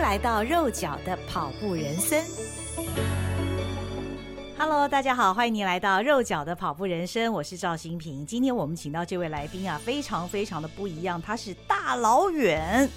来到肉脚的跑步人生。Hello，大家好，欢迎您来到肉脚的跑步人生，我是赵新平。今天我们请到这位来宾啊，非常非常的不一样，他是大老远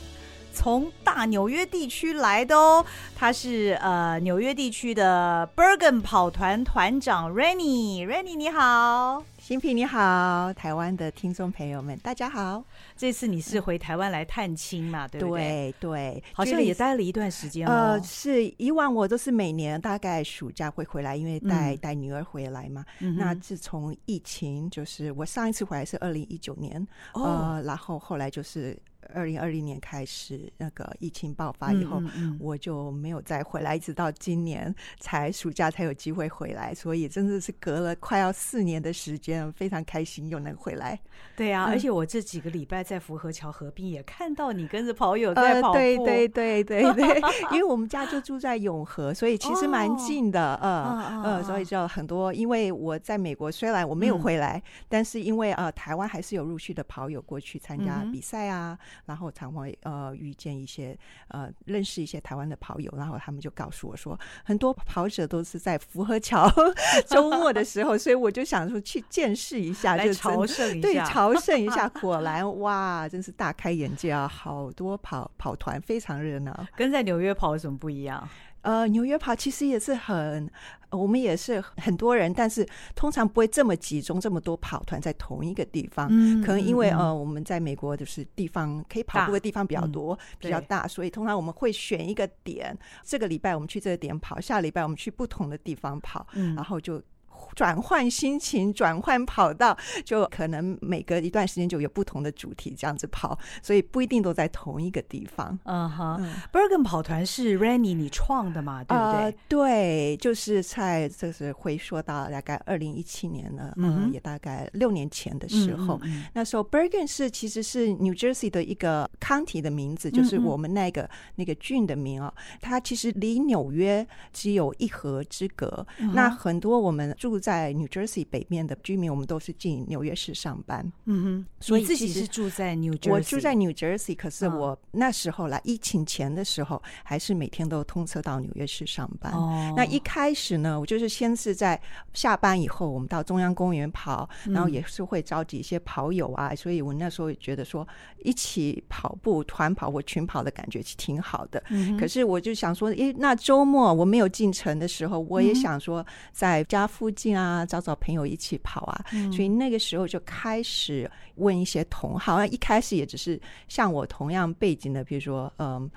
从大纽约地区来的哦，他是呃纽约地区的 Bergen 跑团团长 Renny，Renny 你好。心屏你好，台湾的听众朋友们，大家好。这次你是回台湾来探亲嘛？对不对？对对，好像也待了一段时间哦。呃，是以往我都是每年大概暑假会回来，因为带、嗯、带女儿回来嘛。嗯、那自从疫情，就是我上一次回来是二零一九年，哦、呃，然后后来就是。二零二零年开始，那个疫情爆发以后，嗯嗯嗯，我就没有再回来，一直到今年才暑假才有机会回来，所以真的是隔了快要四年的时间，非常开心又能回来。对啊，嗯、而且我这几个礼拜在福和桥合并也看到你跟着跑友在跑步，呃、对对对对对，因为我们家就住在永和，所以其实蛮近的，嗯、哦、嗯，嗯，所以就很多。因为我在美国，虽然我没有回来，嗯、但是因为呃台湾还是有陆续的跑友过去参加比赛啊。嗯然后常会呃遇见一些呃认识一些台湾的跑友，然后他们就告诉我说，很多跑者都是在福和桥 周末的时候，所以我就想说去见识一下，就朝圣一下，对，朝圣一下。果然哇，真是大开眼界啊！好多跑跑团，非常热闹。跟在纽约跑有什么不一样？呃，纽约跑其实也是很，我们也是很多人，但是通常不会这么集中，这么多跑团在同一个地方。嗯，可能因为、嗯、呃，我们在美国就是地方可以跑步的地方比较多，嗯、比较大，所以通常我们会选一个点，这个礼拜我们去这个点跑，下礼拜我们去不同的地方跑，嗯、然后就。转换心情，转换跑道，就可能每隔一段时间就有不同的主题这样子跑，所以不一定都在同一个地方。Uh. 嗯哈，Bergen 跑团是 Renny 你创的嘛？对不对？呃、对，就是在就是回说到大概二零一七年了，嗯、呃，也大概六年前的时候，嗯嗯嗯那时候 Bergen 是其实是 New Jersey 的一个 county 的名字，就是我们那个那个郡的名啊。它其实离纽约只有一河之隔，那很多我们住。在 New Jersey 北面的居民，我们都是进纽约市上班。嗯哼，所以自己是住在 New Jersey。我住在 New Jersey，可是我那时候来疫情前的时候，还是每天都通车到纽约市上班。哦，那一开始呢，我就是先是在下班以后，我们到中央公园跑，然后也是会召集一些跑友啊。所以我那时候也觉得说，一起跑步、团跑或群跑的感觉是挺好的。嗯，可是我就想说，诶，那周末我没有进城的时候，我也想说在家附近。啊，找找朋友一起跑啊，嗯、所以那个时候就开始问一些同好，啊一开始也只是像我同样背景的，比如说，嗯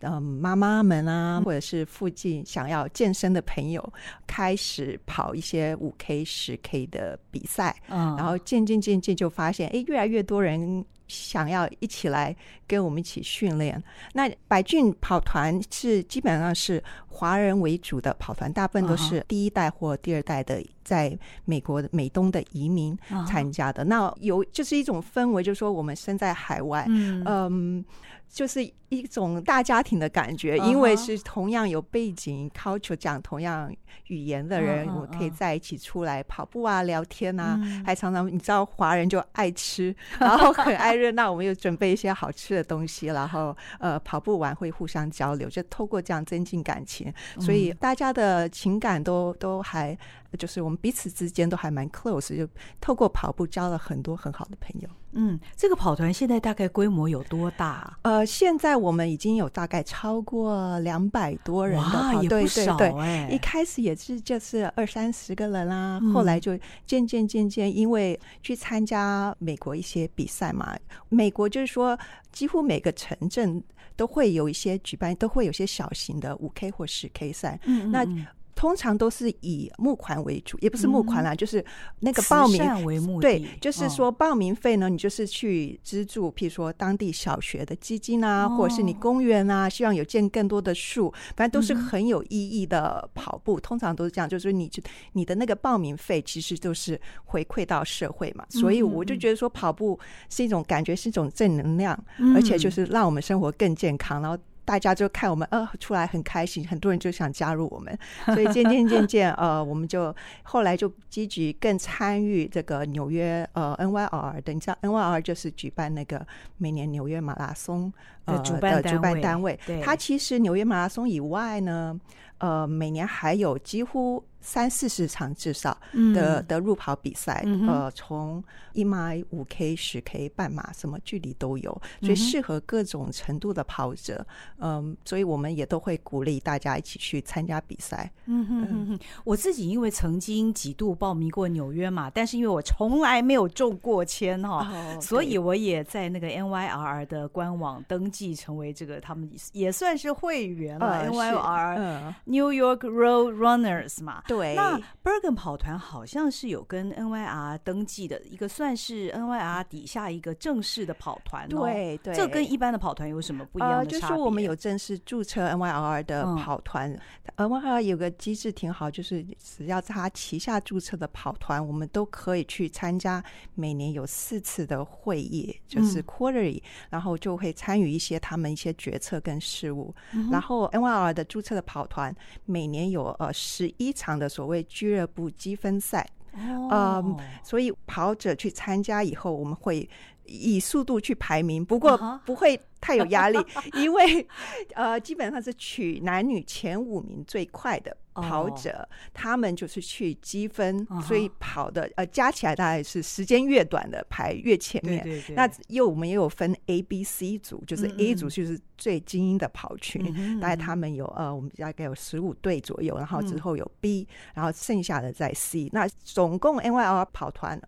嗯，妈妈们啊，或者是附近想要健身的朋友，开始跑一些五 K、十 K 的比赛，嗯，然后渐渐渐渐就发现，哎，越来越多人。想要一起来跟我们一起训练。那百骏跑团是基本上是华人为主的跑团，大部分都是第一代或第二代的在美国的美东的移民参加的。那有就是一种氛围，就是说我们身在海外，嗯。嗯就是一种大家庭的感觉，因为是同样有背景、culture 讲同样语言的人，我们可以在一起出来跑步啊、聊天啊，还常常你知道华人就爱吃，然后很爱热闹，我们又准备一些好吃的东西，然后呃跑步完会互相交流，就透过这样增进感情，所以大家的情感都都还就是我们彼此之间都还蛮 close，就透过跑步交了很多很好的朋友。嗯，这个跑团现在大概规模有多大？呃，现在我们已经有大概超过两百多人的跑，哇，也不少哎。一开始也是就是二三十个人啦，嗯、后来就渐渐渐渐，因为去参加美国一些比赛嘛，美国就是说几乎每个城镇都会有一些举办，都会有些小型的五 K 或十 K 赛。嗯，嗯，那。通常都是以募款为主，也不是募款啦，嗯、就是那个报名为目的。对，就是说报名费呢，你就是去资助，譬如说当地小学的基金啊，哦、或者是你公园啊，希望有建更多的树，反正都是很有意义的跑步。嗯、通常都是这样，就是你就你的那个报名费其实就是回馈到社会嘛。所以我就觉得说，跑步是一种感觉，是一种正能量，嗯、而且就是让我们生活更健康，然后。大家就看我们呃出来很开心，很多人就想加入我们，所以渐渐渐渐呃，我们就后来就积极更参与这个纽约呃 NYR 的，你知道 NYR 就是举办那个每年纽约马拉松呃的主办主办单位，它其实纽约马拉松以外呢，呃，每年还有几乎。三四十场至少的、嗯、的路跑比赛，嗯、呃，从一迈、五 K、十 K、半马，什么距离都有，所以适合各种程度的跑者。嗯、呃，所以我们也都会鼓励大家一起去参加比赛。嗯哼哼哼，我自己因为曾经几度报名过纽约嘛，但是因为我从来没有中过签哈，哦、所以我也在那个 NYRR 的官网登记成为这个他们也算是会员了。呃、NYRR、嗯、New York Road Runners 嘛。对，那 Bergen 跑团好像是有跟 NYR 登记的一个，算是 NYR 底下一个正式的跑团。对对，这跟一般的跑团有什么不一样的差就是我们有正式注册 NYR 的跑团。嗯、NYR 有个机制挺好，就是只要他旗下注册的跑团，我们都可以去参加每年有四次的会议，就是 Quarterly，、嗯、然后就会参与一些他们一些决策跟事务。嗯、然后 NYR 的注册的跑团每年有呃十一场的。所谓俱乐部积分赛，嗯、呃，所以跑者去参加以后，我们会以速度去排名，不过不会太有压力，因为呃，基本上是取男女前五名最快的。跑者、oh. 他们就是去积分，uh. 所以跑的呃加起来大概是时间越短的排越前面。那又我们也有分 A、B、C 组，就是 A 组就是最精英的跑群，大概他们有呃我们大概有十五队左右，然后之后有 B，、嗯、然后剩下的在 C。那总共 NYR 跑团。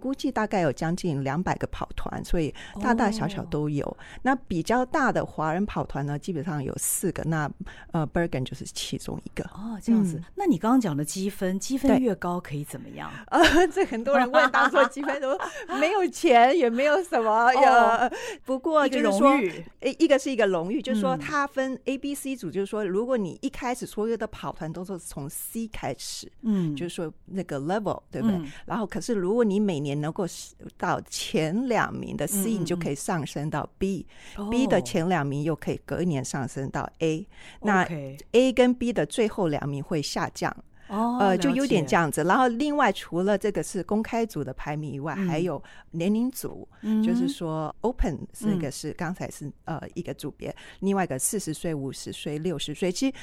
估计大概有将近两百个跑团，所以大大小小都有。Oh. 那比较大的华人跑团呢，基本上有四个。那呃，Bergen 就是其中一个。哦，oh, 这样子。嗯、那你刚刚讲的积分，积分越高可以怎么样？呃，这很多人问，当做积分都没有钱，也没有什么。呃，oh. 不过就是说，诶，一个是一个荣誉，就是说它分 A、B、C 组，就是说如果你一开始所有的跑团都是从 C 开始，嗯，就是说那个 level 对不对？嗯、然后可是如果你每年也能够到前两名的 C，你就可以上升到 B，B 的前两名又可以隔一年上升到 A。那 A 跟 B 的最后两名会下降，呃，就有点这样子。然后另外除了这个是公开组的排名以外，还有年龄组，就是说 Open 是一个是刚才是呃一个组别，另外一个四十岁、五十岁、六十岁，其实。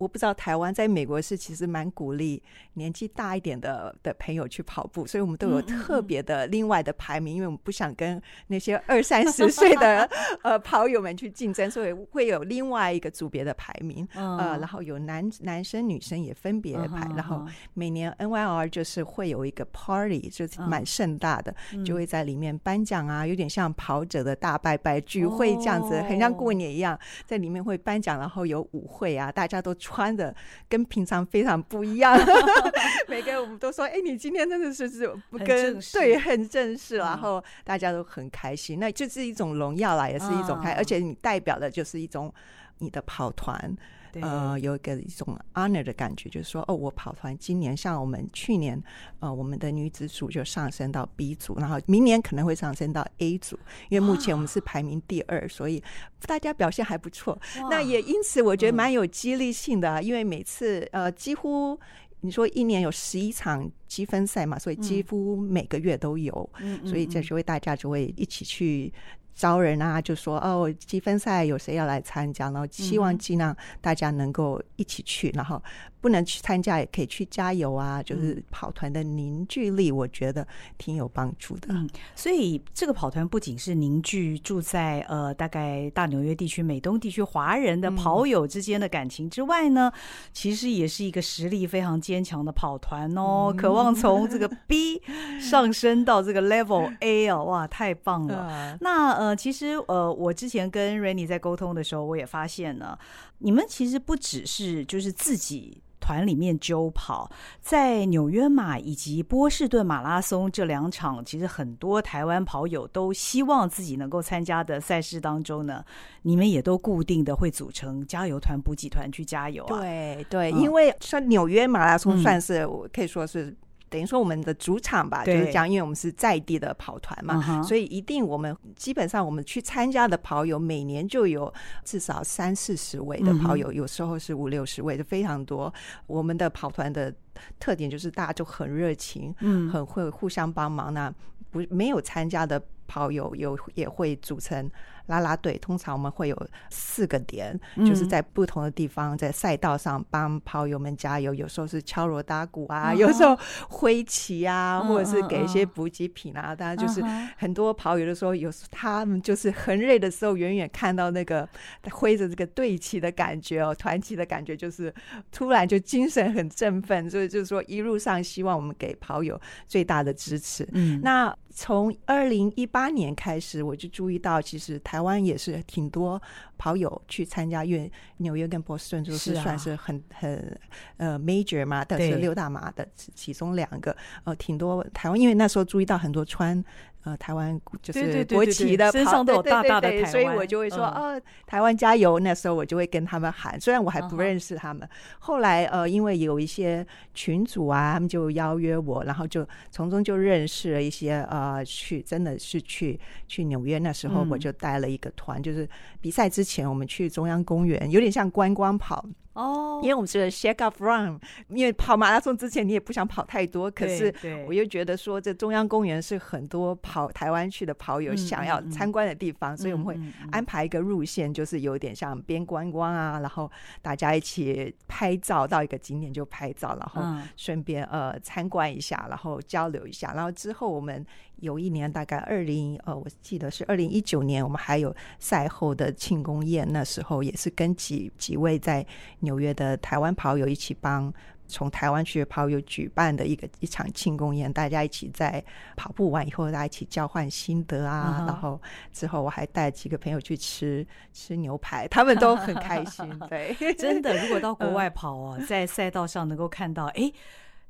我不知道台湾在美国是其实蛮鼓励年纪大一点的的朋友去跑步，所以我们都有特别的另外的排名，因为我们不想跟那些二三十岁的 呃跑友们去竞争，所以会有另外一个组别的排名，呃，然后有男男生女生也分别排，然后每年 NYR 就是会有一个 party，就是蛮盛大的，就会在里面颁奖啊，有点像跑者的大拜拜聚会这样子，很像过年一样，在里面会颁奖，然后有舞会啊，大家都。穿的跟平常非常不一样，每个人我们都说：“哎、欸，你今天真的是是不跟对很正式。”然后大家都很开心，那就是一种荣耀啦，也是一种开，而且你代表的就是一种你的跑团。对呃，有一个一种 honor 的感觉，就是说，哦，我跑团今年像我们去年，呃，我们的女子组就上升到 B 组，然后明年可能会上升到 A 组，因为目前我们是排名第二，所以大家表现还不错。那也因此我觉得蛮有激励性的，啊、因为每次呃，几乎你说一年有十一场积分赛嘛，所以几乎每个月都有，嗯、所以这就会大家就会一起去。招人啊，就说哦，积分赛有谁要来参加？然后希望尽量大家能够一起去，然后。不能去参加也可以去加油啊！就是跑团的凝聚力，我觉得挺有帮助的。嗯，所以这个跑团不仅是凝聚住在呃大概大纽约地区、美东地区华人的跑友之间的感情之外呢，嗯、其实也是一个实力非常坚强的跑团哦。嗯、渴望从这个 B 上升到这个 Level A 哦，哇，太棒了！嗯、那呃，其实呃，我之前跟 Rennie 在沟通的时候，我也发现呢，你们其实不只是就是自己。团里面揪跑，在纽约马以及波士顿马拉松这两场，其实很多台湾跑友都希望自己能够参加的赛事当中呢，你们也都固定的会组成加油团、补给团去加油啊。对对，因为像纽约马拉松算是我可以说是等于说我们的主场吧，就是讲，因为我们是在地的跑团嘛，嗯、所以一定我们基本上我们去参加的跑友每年就有至少三四十位的跑友，嗯、有时候是五六十位，就非常多。我们的跑团的特点就是大家就很热情，嗯，很会互相帮忙。那不没有参加的跑友有也会组成。啦啦队通常我们会有四个点，就是在不同的地方，在赛道上帮跑友们加油。有时候是敲锣打鼓啊，有时候挥旗啊，或者是给一些补给品啊。当然就是很多跑友的时候，有时他们就是很累的时候，远远看到那个挥着这个队旗的感觉哦，团旗的感觉，就是突然就精神很振奋。所以就是说，一路上希望我们给跑友最大的支持。嗯，那。从二零一八年开始，我就注意到，其实台湾也是挺多跑友去参加，因为纽约跟波士顿就是算是很很呃 major 嘛，但是六大马的其中两个，呃，挺多台湾，因为那时候注意到很多穿。呃，台湾就是国旗的，身上都有大大的台湾，所以我就会说，哦、呃，台湾加油！那时候我就会跟他们喊，虽然我还不认识他们。后来，呃，因为有一些群主啊，他们就邀约我，然后就从中就认识了一些，呃，去真的是去去纽约。那时候我就带了一个团，就是比赛之前我们去中央公园，有点像观光跑。哦，因为我们是 shake up from，因为跑马拉松之前你也不想跑太多，可是我又觉得说这中央公园是很多跑台湾去的跑友想要参观的地方，所以我们会安排一个路线，就是有点像边观光啊，然后大家一起拍照，到一个景点就拍照，然后顺便呃参观一下，然后交流一下，然后之后我们。有一年，大概二零呃，我记得是二零一九年，我们还有赛后的庆功宴。那时候也是跟几几位在纽约的台湾跑友一起帮从台湾去的跑友举办的一个一场庆功宴，大家一起在跑步完以后，大家一起交换心得啊。Uh huh. 然后之后我还带几个朋友去吃吃牛排，他们都很开心。对，真的，如果到国外跑啊，在赛道上能够看到，哎。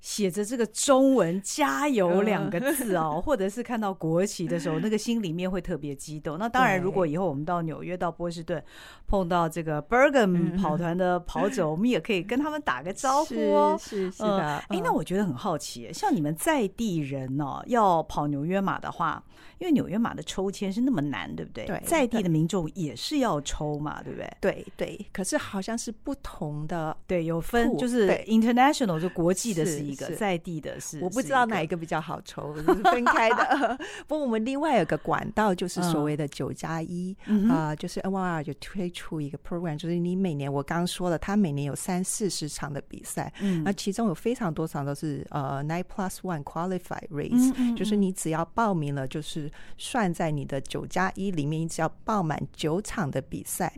写着这个中文“加油”两个字哦，或者是看到国旗的时候，那个心里面会特别激动。那当然，如果以后我们到纽约、到波士顿碰到这个 Bergen 跑团的跑者，我们也可以跟他们打个招呼哦。是是的，哎，那我觉得很好奇，像你们在地人哦，要跑纽约马的话，因为纽约马的抽签是那么难，对不对？对，在地的民众也是要抽嘛，对不对？对对，可是好像是不同的，对，有分，就是 international 就国际的是。一个在地的是，我不知道哪一个比较好抽，是分开的。不过我们另外有个管道，就是所谓的九加一啊，就是 NYRA 就推出一个 program，就是你每年我刚刚说了，他每年有三四十场的比赛，那其中有非常多场都是呃 nine plus one qualified race，就是你只要报名了，就是算在你的九加一里面，你只要报满九场的比赛，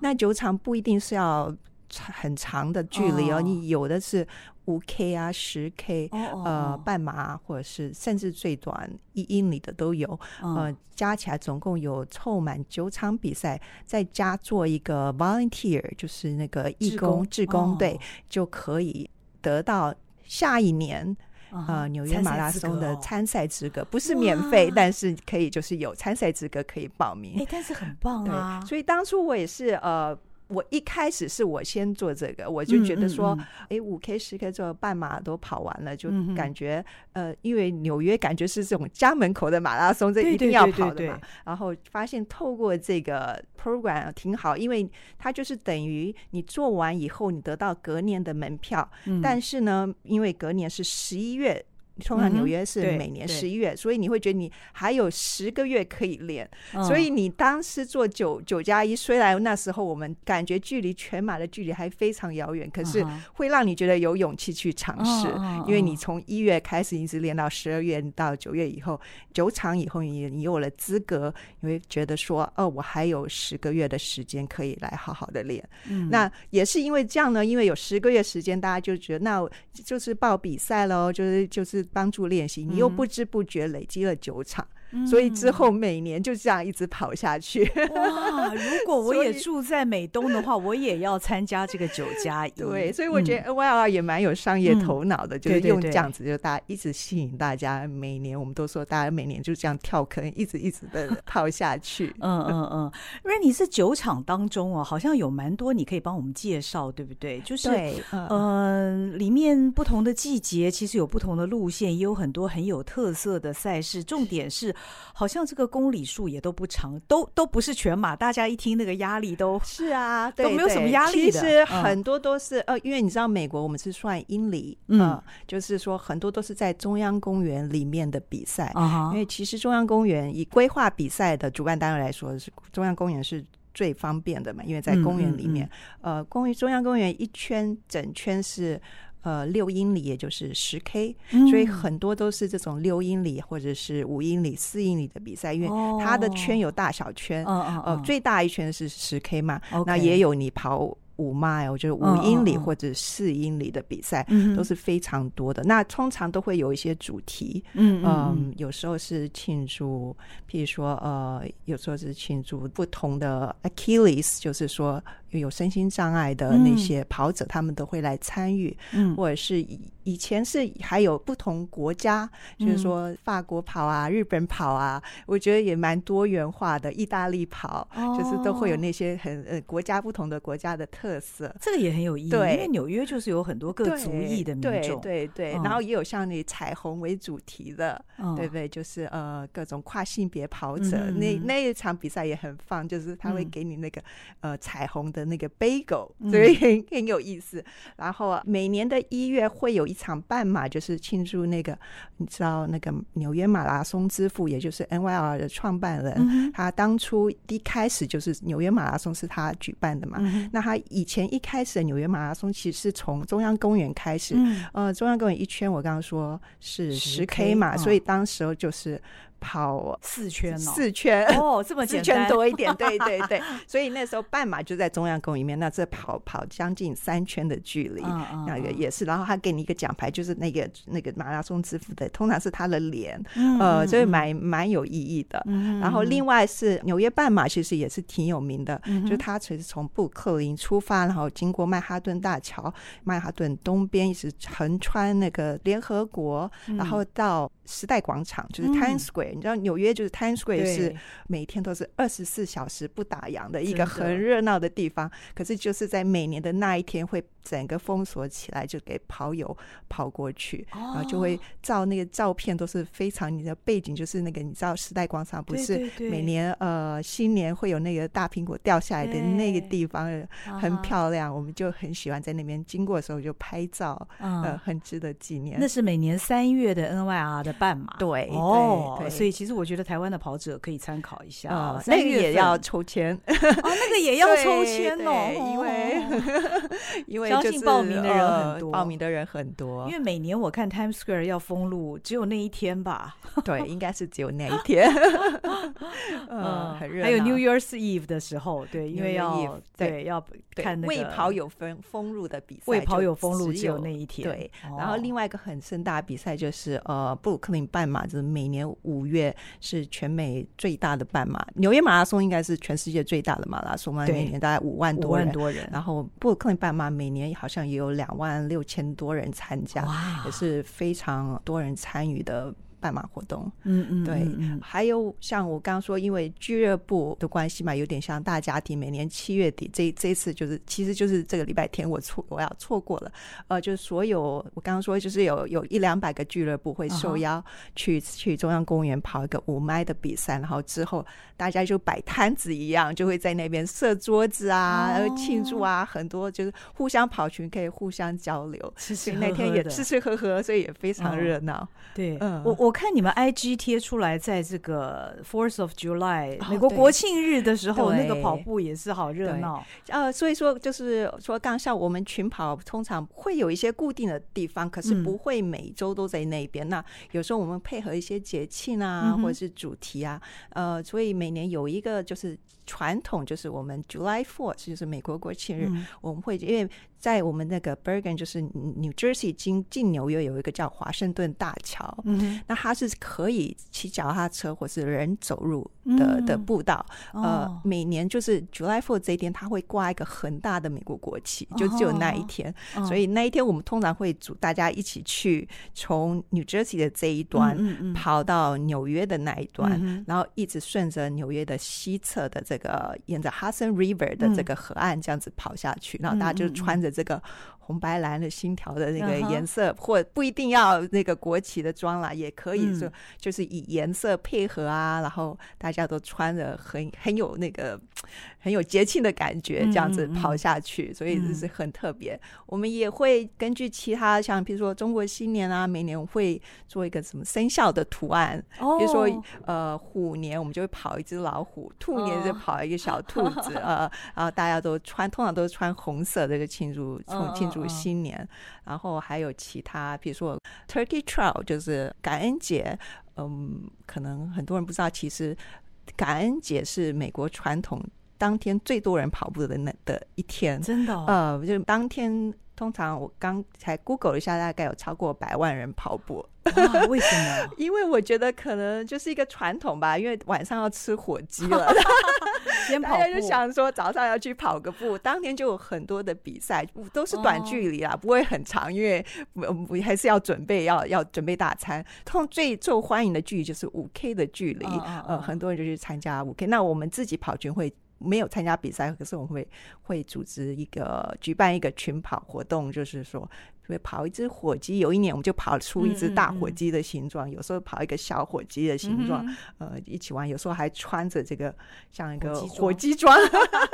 那九场不一定是要很长的距离哦，你有的是。五 K 啊，十 K，呃，半马或者是甚至最短一英里的都有，呃，加起来总共有凑满九场比赛，再加做一个 volunteer，就是那个义工志工队，就可以得到下一年呃纽约马拉松的参赛资格，不是免费，但是可以就是有参赛资格可以报名。哎，但是很棒啊！所以当初我也是呃。我一开始是我先做这个，我就觉得说，哎，五 K、十 K 做半马都跑完了，就感觉呃，因为纽约感觉是这种家门口的马拉松，这一定要跑的嘛。然后发现透过这个 program 挺好，因为它就是等于你做完以后，你得到隔年的门票。但是呢，因为隔年是十一月。通常纽约是每年十一月，所以你会觉得你还有十个月可以练。所以你当时做九九加一，虽然那时候我们感觉距离全马的距离还非常遥远，可是会让你觉得有勇气去尝试，因为你从一月开始一直练到十二月到九月以后，九场以后你你有了资格，你会觉得说哦，我还有十个月的时间可以来好好的练。那也是因为这样呢，因为有十个月时间，大家就觉得那就是报比赛喽，就是就是。帮助练习，你又不知不觉累积了九场，嗯、所以之后每年就这样一直跑下去。哇！如果我也住在美东的话，我也要参加这个九加一。对，所以我觉得 NYR 也蛮有商业头脑的，嗯、就是用这样子，就大家一直吸引大家。每年我们都说，大家每年就这样跳坑，一直一直的跑下去。嗯 嗯嗯。因为你是酒厂当中哦，好像有蛮多你可以帮我们介绍，对不对？就是对嗯、呃，里面不同的季节其实有不同的路线，也有很多很有特色的赛事。重点是，好像这个公里数也都不长，都都不是全马。大家一听那个压力都 是啊，对，都没有什么压力的。其实很多都是、嗯、呃，因为你知道美国我们是算英里，嗯、呃，就是说很多都是在中央公园里面的比赛。嗯、因为其实中央公园以规划比赛的主办单位来说，是中央公园是最方便的嘛，因为在公园里面，嗯嗯、呃，公园中央公园一圈整圈是。呃，六英里也就是十 K，所以很多都是这种六英里或者是五英里、四英里的比赛，因为它的圈有大小圈，呃，最大一圈是十 K 嘛，那也有你跑。五 mile 就是五英里或者四英里的比赛都是非常多的。那通常都会有一些主题，嗯嗯，有时候是庆祝，譬如说呃，有时候是庆祝不同的 Achilles，就是说有身心障碍的那些跑者，他们都会来参与，嗯，或者是以以前是还有不同国家，就是说法国跑啊、日本跑啊，我觉得也蛮多元化的。意大利跑就是都会有那些很呃国家不同的国家的特。特色，这个也很有意义。对，因为纽约就是有很多各族裔的民众，对对对。然后也有像你彩虹为主题的，对不对？就是呃各种跨性别跑者，那那一场比赛也很棒，就是他会给你那个呃彩虹的那个 bagel，所以很很有意思。然后每年的一月会有一场半马，就是庆祝那个你知道那个纽约马拉松之父，也就是 NYR 的创办人，他当初一开始就是纽约马拉松是他举办的嘛，那他。以前一开始的纽约马拉松其实是从中央公园开始，嗯、呃，中央公园一圈我刚刚说是十 K 嘛，嗯、所以当时就是。跑四圈哦，四圈。哦，这么简单，四圈多一点，对对对，所以那时候半马就在中央公园里面，那这跑跑将近三圈的距离，那个也是，然后他给你一个奖牌，就是那个那个马拉松之父的，通常是他的脸，呃，所以蛮蛮有意义的。然后另外是纽约半马，其实也是挺有名的，就是他其实从布克林出发，然后经过曼哈顿大桥，曼哈顿东边一直横穿那个联合国，然后到时代广场，就是 Times Square。你知道纽约就是 Times Square 是每天都是二十四小时不打烊的一个很热闹的地方，可是就是在每年的那一天会整个封锁起来，就给跑友跑过去，然后就会照那个照片，都是非常你的背景就是那个你知道时代广场不是每年呃新年会有那个大苹果掉下来的那个地方很漂亮，我们就很喜欢在那边经过的时候就拍照，呃很值得纪念。那是每年三月的 NYR 的半马，对哦。所以其实我觉得台湾的跑者可以参考一下，哦，那个也要抽签哦，那个也要抽签哦，因为 因为相信报名的人很多，报名的人很多，因为每年我看 Times Square 要封路，只有那一天吧？对，应该是只有那一天。嗯，很热闹。还有 New Year's Eve 的时候，对，因为要对要看那个为跑友封封路的比赛，为跑友封路只有那一天。对，然后另外一个很盛大的比赛就是呃布鲁克林半马，就是每年五月是全美最大的半马，纽约马拉松应该是全世界最大的马拉松嘛，每年大概五万多人。多人。然后布鲁克林半马每年好像也有两万六千多人参加，也是非常多人参与的。半马活动，嗯嗯，对，还有像我刚刚说，因为俱乐部的关系嘛，有点像大家庭。每年七月底，这这次就是，其实就是这个礼拜天，我错我要错过了。呃，就是所有我刚刚说，就是有有一两百个俱乐部会受邀去去中央公园跑一个五麦的比赛，然后之后大家就摆摊子一样，就会在那边设桌子啊，然后庆祝啊，很多就是互相跑群可以互相交流，所以那天也吃吃喝喝，所以也非常热闹。对，嗯，我我。我看你们 IG 贴出来，在这个 Fourth of July 美国国庆日的时候，那个跑步也是好热闹。呃，所以说就是说，刚像我们群跑通常会有一些固定的地方，可是不会每周都在那边。那有时候我们配合一些节庆啊，或者是主题啊，呃，所以每年有一个就是传统，就是我们 July Fourth 就是美国国庆日，我们会因为。在我们那个 Bergen，就是 New Jersey 进进纽约有一个叫华盛顿大桥，嗯，那它是可以骑脚踏车或是人走路的、嗯、的步道。呃，哦、每年就是 July Fourth 这一天，它会挂一个很大的美国国旗，就只有那一天。哦、所以那一天我们通常会组大家一起去，从 New Jersey 的这一端跑到纽约的那一端，然后一直顺着纽约的西侧的这个沿着 Hudson River 的这个河岸这样子跑下去，嗯、然后大家就穿着这个。红白蓝的星条的那个颜色，uh huh. 或不一定要那个国旗的装啦，也可以说就是以颜色配合啊，嗯、然后大家都穿着很很有那个很有节庆的感觉，这样子跑下去，嗯、所以这是很特别。嗯、我们也会根据其他像比如说中国新年啊，每年会做一个什么生肖的图案，比如说呃虎年我们就会跑一只老虎，兔年就跑一个小兔子，呃，然后大家都穿，通常都是穿红色这个庆祝从庆祝。新年，然后还有其他，比如说 Turkey Trot 就是感恩节。嗯，可能很多人不知道，其实感恩节是美国传统当天最多人跑步的那的一天。真的、哦？呃，就当天。通常我刚才 Google 了一下，大概有超过百万人跑步。哇，为什么？因为我觉得可能就是一个传统吧，因为晚上要吃火鸡了，先 跑步。大家就想说早上要去跑个步，当天就有很多的比赛，都是短距离啦，不会很长，因为我还是要准备要要准备大餐。通常最受欢迎的距离就是五 K 的距离，呃，很多人就去参加五 K。那我们自己跑群会。没有参加比赛，可是我们会会组织一个举办一个群跑活动，就是说会跑一只火鸡。有一年我们就跑出一只大火鸡的形状，嗯嗯嗯，有时候跑一个小火鸡的形状，呃，一起玩。有时候还穿着这个像一个火鸡装，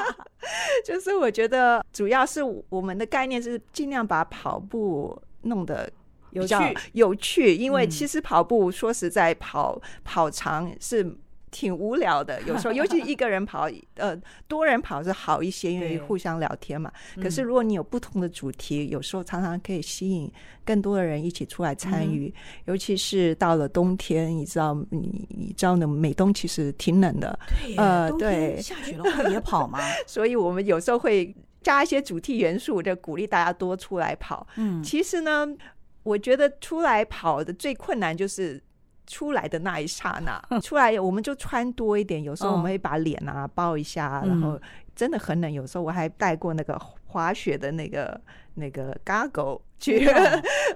就是我觉得主要是我们的概念是尽量把跑步弄得比较有趣，有趣，因为其实跑步说实在跑跑长是。挺无聊的，有时候，尤其 一个人跑，呃，多人跑是好一些，因为互相聊天嘛。可是如果你有不同的主题，嗯、有时候常常可以吸引更多的人一起出来参与。嗯、尤其是到了冬天，你知道，你你知道呢，美东其实挺冷的，呃，对，下雪的话也跑嘛。所以我们有时候会加一些主题元素，就鼓励大家多出来跑。嗯，其实呢，我觉得出来跑的最困难就是。出来的那一刹那，出来我们就穿多一点。有时候我们会把脸啊包一下，然后真的很冷。有时候我还带过那个滑雪的那个那个 goggle。去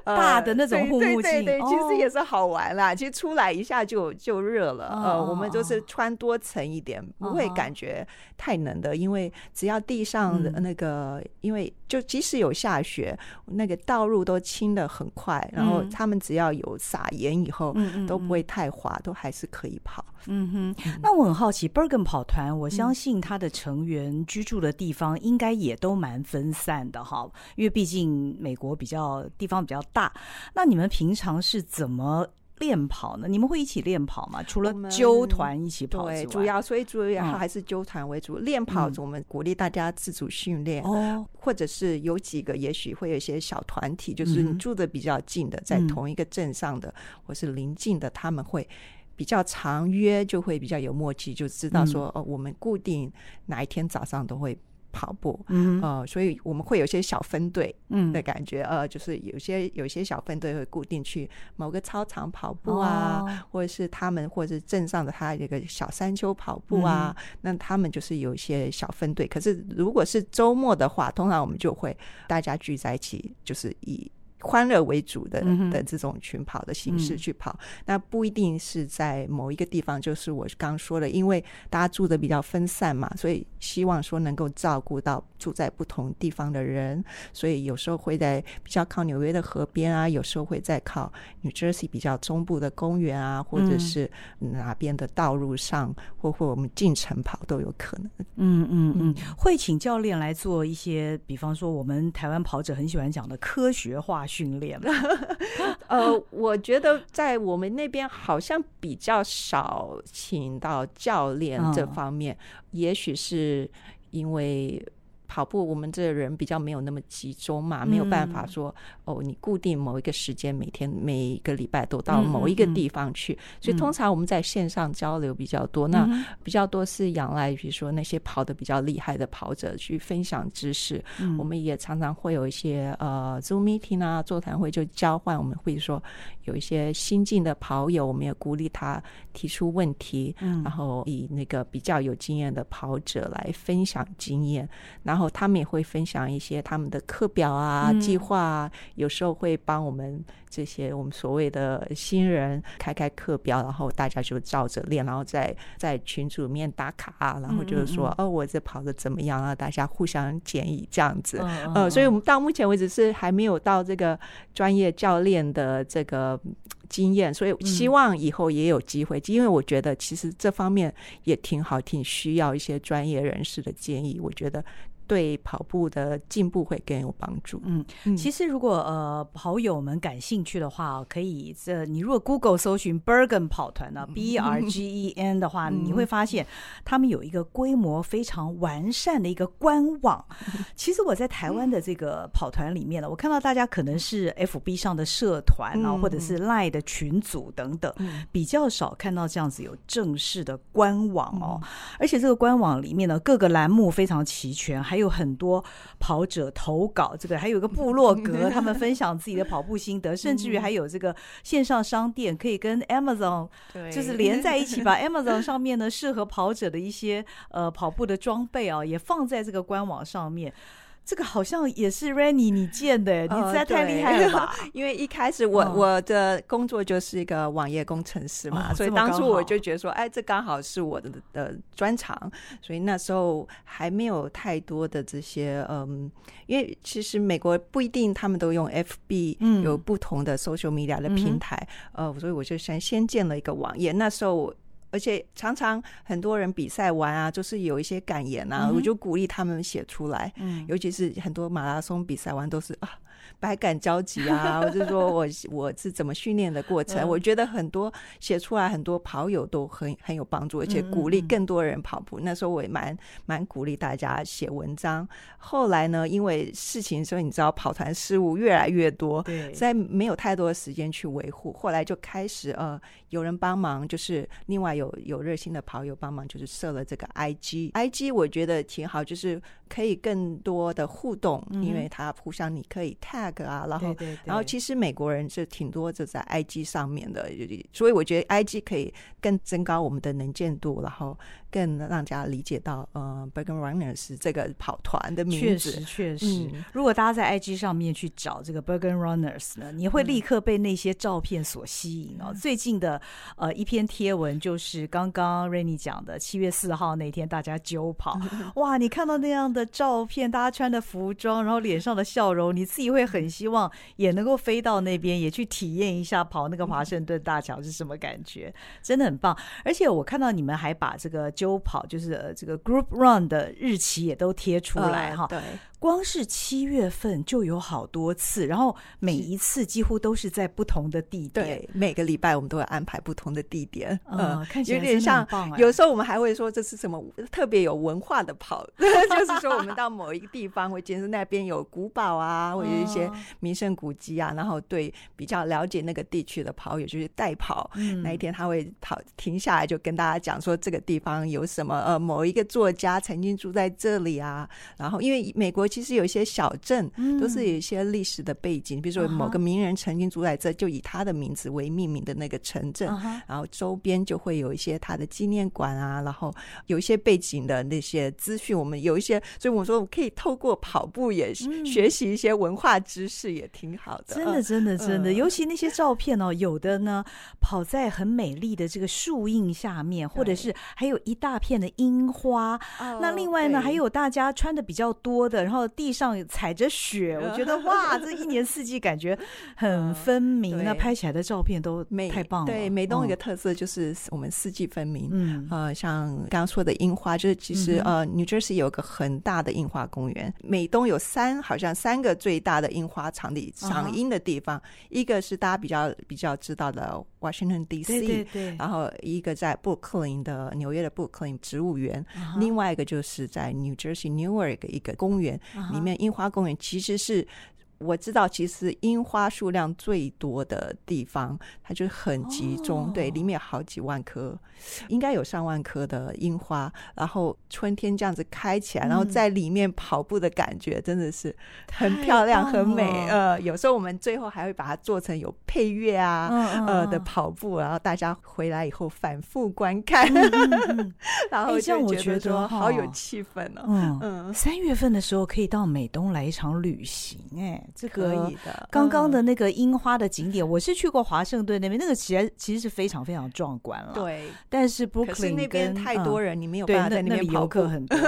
大的那种护目镜，对对对，其实也是好玩啦。其实出来一下就就热了。呃，我们就是穿多层一点，不会感觉太冷的。因为只要地上的那个，因为就即使有下雪，那个道路都清的很快。然后他们只要有撒盐以后，都不会太滑，都还是可以跑。嗯哼。那我很好奇，Bergen 跑团，我相信他的成员居住的地方应该也都蛮分散的哈，因为毕竟美国比较。地方比较大，那你们平常是怎么练跑呢？你们会一起练跑吗？除了纠团一起跑，对，主要所以主要还是纠团为主。练、嗯、跑，我们鼓励大家自主训练，哦，或者是有几个，也许会有一些小团体，就是你住的比较近的，在同一个镇上的，嗯、或是邻近的，他们会比较常约，就会比较有默契，就知道说，哦、我们固定哪一天早上都会。跑步，嗯，呃，所以我们会有些小分队，嗯，的感觉，嗯、呃，就是有些有些小分队会固定去某个操场跑步啊，哦、或者是他们或者是镇上的他有一个小山丘跑步啊，嗯、那他们就是有一些小分队。可是如果是周末的话，通常我们就会大家聚在一起，就是以。欢乐为主的的这种群跑的形式去跑，嗯、那不一定是在某一个地方。就是我刚刚说的，因为大家住的比较分散嘛，所以希望说能够照顾到住在不同地方的人。所以有时候会在比较靠纽约的河边啊，有时候会在靠 New Jersey 比较中部的公园啊，或者是哪边的道路上，或或我们进城跑都有可能。嗯嗯嗯，会请教练来做一些，比方说我们台湾跑者很喜欢讲的科学化训练 呃，我觉得在我们那边好像比较少请到教练这方面，嗯、也许是因为跑步，我们这个人比较没有那么集中嘛，没有办法说哦，你固定某一个时间，每天每一个礼拜都到某一个地方去。所以通常我们在线上交流比较多，那比较多是仰赖，比如说那些跑得比较厉害的跑者去分享知识。我们也常常会有一些呃 Zoom meeting 啊，座谈会就交换。我们会说有一些新进的跑友，我们也鼓励他提出问题，然后以那个比较有经验的跑者来分享经验，然后他们也会分享一些他们的课表啊、计划啊，有时候会帮我们这些我们所谓的新人开开课表，然后大家就照着练，然后在在群组里面打卡，然后就是说哦，我这跑的怎么样啊？大家互相建议这样子。呃，所以我们到目前为止是还没有到这个专业教练的这个。经验，所以希望以后也有机会，因为我觉得其实这方面也挺好，挺需要一些专业人士的建议。我觉得。对跑步的进步会更有帮助。嗯，其实如果呃跑友们感兴趣的话，可以这你如果 Google 搜寻 Bergen 跑团呢，B R G E N 的话，你会发现他们有一个规模非常完善的一个官网。其实我在台湾的这个跑团里面呢，我看到大家可能是 F B 上的社团啊，或者是 Line 的群组等等，比较少看到这样子有正式的官网哦。而且这个官网里面呢，各个栏目非常齐全，还还有很多跑者投稿，这个还有一个部落格，他们 分享自己的跑步心得，甚至于还有这个线上商店，可以跟 Amazon 就是连在一起，把 Amazon 上面呢适合跑者的一些呃跑步的装备啊，也放在这个官网上面。这个好像也是 Renny 你建的，你实在太厉害了吧？因为一开始我我的工作就是一个网页工程师嘛，所以当初我就觉得说，哎，这刚好是我的的专长。所以那时候还没有太多的这些，嗯，因为其实美国不一定他们都用 FB，有不同的 social media 的平台，呃，所以我就先先建了一个网页。那时候。而且常常很多人比赛完啊，就是有一些感言啊，我就鼓励他们写出来。嗯，尤其是很多马拉松比赛完都是啊。百感交集啊，或者说我 我是怎么训练的过程，我觉得很多写出来，很多跑友都很很有帮助，而且鼓励更多人跑步。那时候我也蛮蛮鼓励大家写文章。后来呢，因为事情，所以你知道跑团事务越来越多，对，在没有太多的时间去维护。后来就开始呃，有人帮忙，就是另外有有热心的跑友帮忙，就是设了这个 IG，IG 我觉得挺好，就是可以更多的互动，因为它互相你可以 tag。啊，然后，然后其实美国人是挺多就在 IG 上面的，所以我觉得 IG 可以更增高我们的能见度，然后。更让大家理解到，呃，Bergen Runners 这个跑团的名字。确实，确实。嗯、如果大家在 IG 上面去找这个 Bergen Runners 呢，你会立刻被那些照片所吸引哦。嗯、最近的呃一篇贴文就是刚刚 Renny 讲的，七月四号那天大家揪跑，哇，你看到那样的照片，大家穿的服装，然后脸上的笑容，你自己会很希望也能够飞到那边，也去体验一下跑那个华盛顿大桥是什么感觉，真的很棒。而且我看到你们还把这个。周跑就是呃这个 Group Run 的日期也都贴出来哈。对。光是七月份就有好多次，然后每一次几乎都是在不同的地点。对，每个礼拜我们都会安排不同的地点。嗯，看起来有点像。有时候我们还会说这是什么特别有文化的跑，就是说我们到某一个地方会见，那边有古堡啊，或者一些名胜古迹啊，然后对比较了解那个地区的跑友就是代跑。那一天他会跑停下来，就跟大家讲说这个地方有什么呃，某一个作家曾经住在这里啊。然后因为美国。其实有一些小镇都是有一些历史的背景，比如说某个名人曾经住在这，就以他的名字为命名的那个城镇，然后周边就会有一些他的纪念馆啊，然后有一些背景的那些资讯，我们有一些，所以我说我可以透过跑步也学习一些文化知识，也挺好的。真的，真的，真的，尤其那些照片哦，有的呢跑在很美丽的这个树荫下面，或者是还有一大片的樱花。那另外呢，还有大家穿的比较多的，然后。地上踩着雪，我觉得哇，这一年四季感觉很分明。那拍起来的照片都太棒了。对，美东一个特色就是我们四季分明。嗯，呃，像刚刚说的樱花，就是其实呃，New Jersey 有个很大的樱花公园。美东有三，好像三个最大的樱花场地赏樱的地方，一个是大家比较比较知道的 Washington D.C.，对对对，然后一个在布鲁克林的纽约的布鲁 Brooklyn 植物园，另外一个就是在 New Jersey Newark 一个公园里面，樱花公园其实是。我知道，其实樱花数量最多的地方，它就很集中。Oh. 对，里面有好几万棵，应该有上万棵的樱花。然后春天这样子开起来，然后在里面跑步的感觉真的是很漂亮、很美。呃，有时候我们最后还会把它做成有配乐啊，uh, uh. 呃的跑步，然后大家回来以后反复观看，然后就觉得好有气氛哦。嗯嗯，三月份的时候可以到美东来一场旅行，哎。这个可以的，刚刚的那个樱花的景点，我是去过华盛顿那边，那个其实其实是非常非常壮观了。对，但是 Brooklyn 那边太多人，你没有办法在那边游客很多。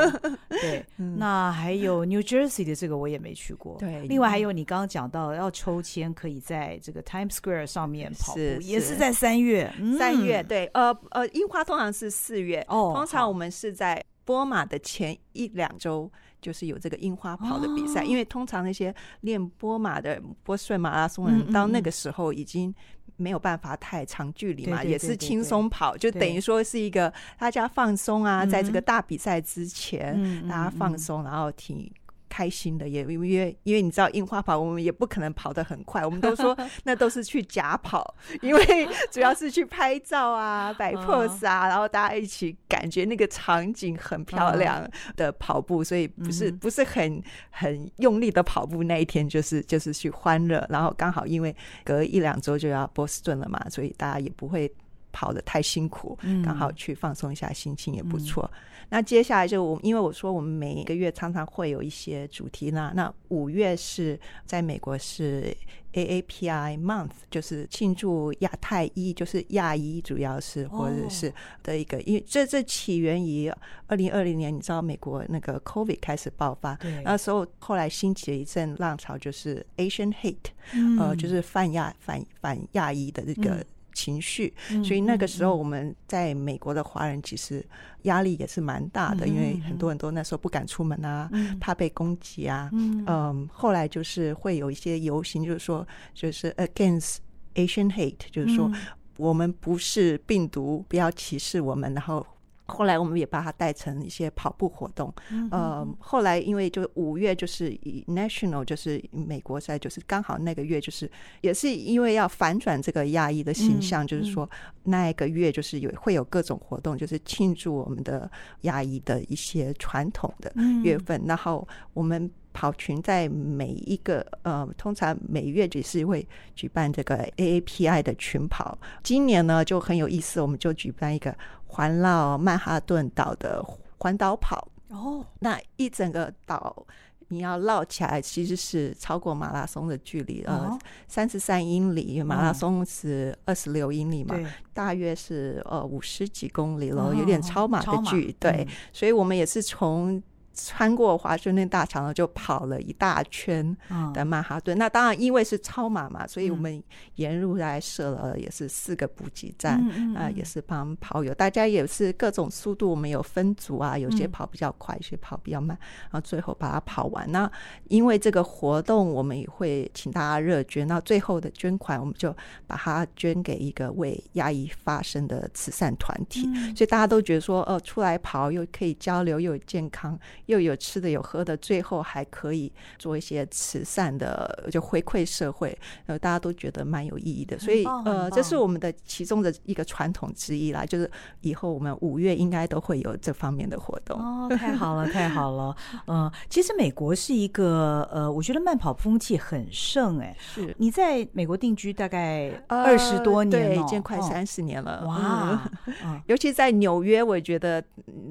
对，那还有 New Jersey 的这个我也没去过。对，另外还有你刚刚讲到要抽签，可以在这个 Times Square 上面跑步，也是在三月。三月对，呃呃，樱花通常是四月，哦，通常我们是在波马的前一两周。就是有这个樱花跑的比赛，因为通常那些练波马的波士顿马拉松人，到那个时候已经没有办法太长距离嘛，也是轻松跑，就等于说是一个大家放松啊，在这个大比赛之前，大家放松，然后挺。开心的，也因为因为你知道樱花跑，我们也不可能跑得很快，我们都说 那都是去假跑，因为 主要是去拍照啊、摆 pose 啊，然后大家一起感觉那个场景很漂亮的跑步，所以不是不是很很用力的跑步。那一天就是就是去欢乐，然后刚好因为隔一两周就要波士顿了嘛，所以大家也不会跑得太辛苦，刚好去放松一下心情也不错。那接下来就我，因为我说我们每一个月常常会有一些主题呢。那五月是在美国是 AAPI Month，就是庆祝亚太医，就是亚医主要是或者是的一个，因为这这起源于二零二零年，你知道美国那个 COVID 开始爆发，对，那时候后来兴起了一阵浪潮，就是 Asian Hate，呃，就是泛亚反反亚裔的这个。情绪，所以那个时候我们在美国的华人其实压力也是蛮大的，因为很多人都那时候不敢出门啊，怕被攻击啊。嗯，后来就是会有一些游行，就是说就是 against Asian hate，就是说我们不是病毒，不要歧视我们，然后。后来我们也把它带成一些跑步活动，呃，后来因为就五月就是以 national 就是美国赛，就是刚好那个月就是也是因为要反转这个亚裔的形象，就是说那一个月就是有会有各种活动，就是庆祝我们的亚裔的一些传统的月份，然后我们。跑群在每一个呃，通常每月只是会举办这个 AAPI 的群跑。今年呢就很有意思，我们就举办一个环绕曼哈顿岛的环岛跑。哦，那一整个岛你要绕起来，其实是超过马拉松的距离，呃，三十三英里，马拉松是二十六英里嘛，大约是呃五十几公里咯，有点超马的距。对，所以我们也是从。穿过华盛顿大桥呢，就跑了一大圈的曼哈顿。那当然，因为是超马嘛，所以我们沿路来设了也是四个补给站啊，也是帮跑友，大家也是各种速度，我们有分组啊，有些跑比较快，有些跑比较慢，然后最后把它跑完。那因为这个活动，我们也会请大家热捐，那最后的捐款，我们就把它捐给一个为压抑发声的慈善团体。所以大家都觉得说，哦，出来跑又可以交流，又有健康。又有吃的有喝的，最后还可以做一些慈善的，就回馈社会，呃，大家都觉得蛮有意义的。所以，呃，这是我们的其中的一个传统之一啦，就是以后我们五月应该都会有这方面的活动。哦，太好了，太好了。嗯、呃，其实美国是一个，呃，我觉得慢跑风气很盛，哎，是你在美国定居大概二十多年了，呃、对，已经快三十年了。哇，嗯、尤其在纽约，我觉得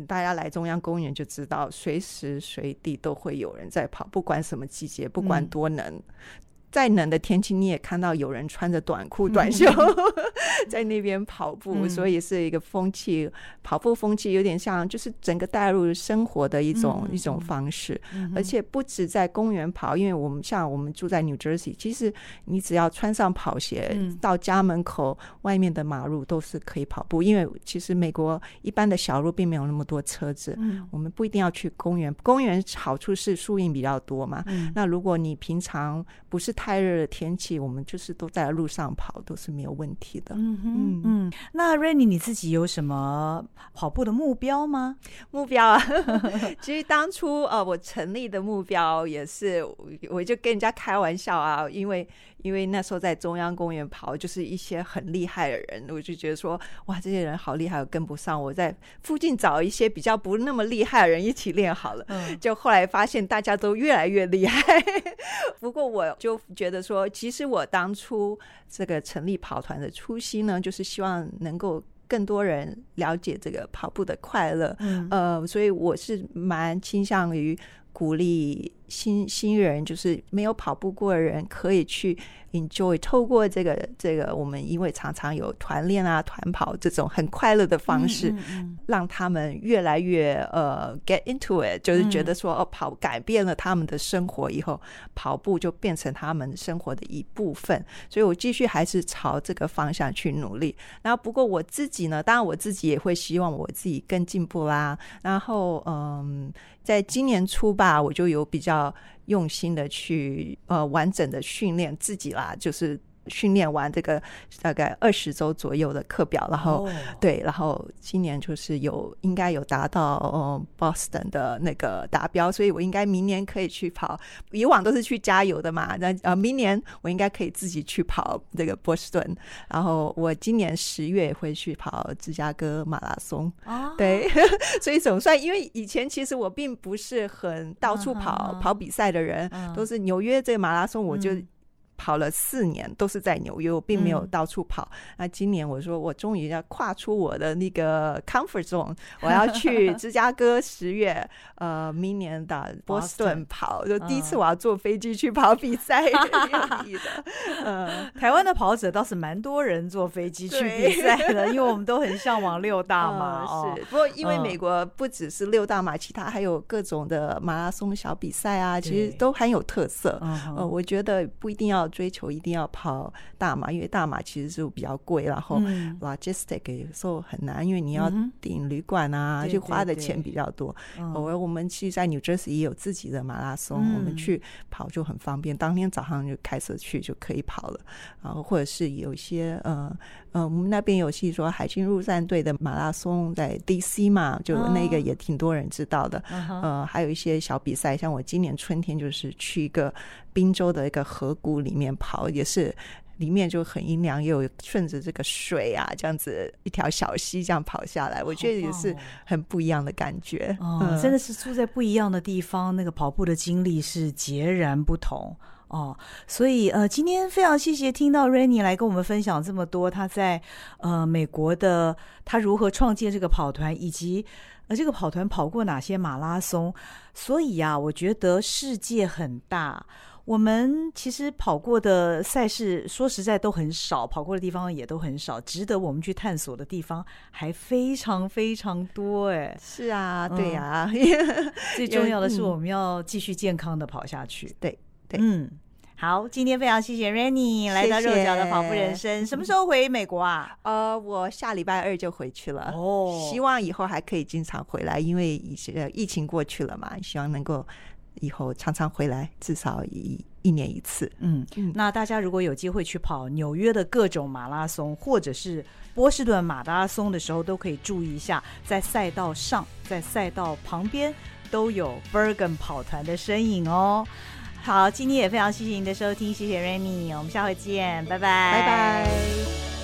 大家来中央公园就知道随时。随时随地都会有人在跑，不管什么季节，不管多冷。嗯再冷的天气，你也看到有人穿着短裤、短袖 在那边跑步，所以是一个风气，跑步风气有点像，就是整个带入生活的一种一种方式。而且不止在公园跑，因为我们像我们住在 New Jersey，其实你只要穿上跑鞋，到家门口外面的马路都是可以跑步。因为其实美国一般的小路并没有那么多车子，我们不一定要去公园。公园好处是树荫比较多嘛。那如果你平常不是太热的天气，我们就是都在路上跑，都是没有问题的。嗯嗯嗯。那 Rainy 你自己有什么跑步的目标吗？目标啊，其实当初呃，我成立的目标也是，我就跟人家开玩笑啊，因为。因为那时候在中央公园跑，就是一些很厉害的人，我就觉得说，哇，这些人好厉害，我跟不上。我在附近找一些比较不那么厉害的人一起练好了。嗯，就后来发现大家都越来越厉害。不过我就觉得说，其实我当初这个成立跑团的初心呢，就是希望能够更多人了解这个跑步的快乐。嗯，呃，所以我是蛮倾向于鼓励。新新人就是没有跑步过的人，可以去 enjoy 透过这个这个，我们因为常常有团练啊、团跑这种很快乐的方式，让他们越来越呃 get into it，就是觉得说哦，跑改变了他们的生活以后，跑步就变成他们生活的一部分。所以我继续还是朝这个方向去努力。然后不过我自己呢，当然我自己也会希望我自己更进步啦。然后嗯，在今年初吧，我就有比较。用心的去呃完整的训练自己啦，就是。训练完这个大概二十周左右的课表，然后、oh. 对，然后今年就是有应该有达到呃 Boston 的那个达标，所以我应该明年可以去跑。以往都是去加油的嘛，那呃明年我应该可以自己去跑这个波士顿。然后我今年十月会去跑芝加哥马拉松。Oh. 对，所以总算因为以前其实我并不是很到处跑、uh-huh. 跑比赛的人，uh-huh. 都是纽约这个马拉松我就。跑了四年都是在纽约，我并没有到处跑。嗯、那今年我说我终于要跨出我的那个 comfort zone，我要去芝加哥十月，呃，明年的波士顿跑，就第一次我要坐飞机去跑比赛。嗯，台湾的跑者倒是蛮多人坐飞机去比赛的，因为我们都很向往六大马。嗯、是，不过因为美国不只是六大马，其他还有各种的马拉松小比赛啊，其实都很有特色。呃，我觉得不一定要。追求一定要跑大马，因为大马其实就比较贵，然后 logistic 有时候很难，因为你要订旅馆啊，就花的钱比较多。偶尔我们其实，在 New Jersey 也有自己的马拉松，我们去跑就很方便，当天早上就开车去就可以跑了。然后或者是有一些呃呃，我们那边有戏说海军陆战队的马拉松在 DC 嘛，就那个也挺多人知道的。呃，还有一些小比赛，像我今年春天就是去一个宾州的一个河谷里面跑，也是里面就很阴凉，又顺着这个水啊，这样子一条小溪这样跑下来，我觉得也是很不一样的感觉。哦，嗯，真的是住在不一样的地方，那个跑步的经历是截然不同。哦，所以呃，今天非常谢谢听到 Rainy 来跟我们分享这么多，他在呃美国的他如何创建这个跑团，以及呃这个跑团跑过哪些马拉松。所以啊，我觉得世界很大，我们其实跑过的赛事说实在都很少，跑过的地方也都很少，值得我们去探索的地方还非常非常多。哎，是啊，对呀、啊嗯，最重要的是我们要继续健康的跑下去。对。对嗯，好，今天非常谢谢 ranny 来到肉脚的跑步人生。什么时候回美国啊？呃，我下礼拜二就回去了。哦，希望以后还可以经常回来，因为疫情过去了嘛，希望能够以后常常回来，至少一一年一次。嗯，那大家如果有机会去跑纽约的各种马拉松，或者是波士顿马拉松的时候，都可以注意一下，在赛道上，在赛道旁边都有 Bergen 跑团的身影哦。好，今天也非常谢谢您的收听，谢谢 Rainy，我们下回见，拜拜，拜拜。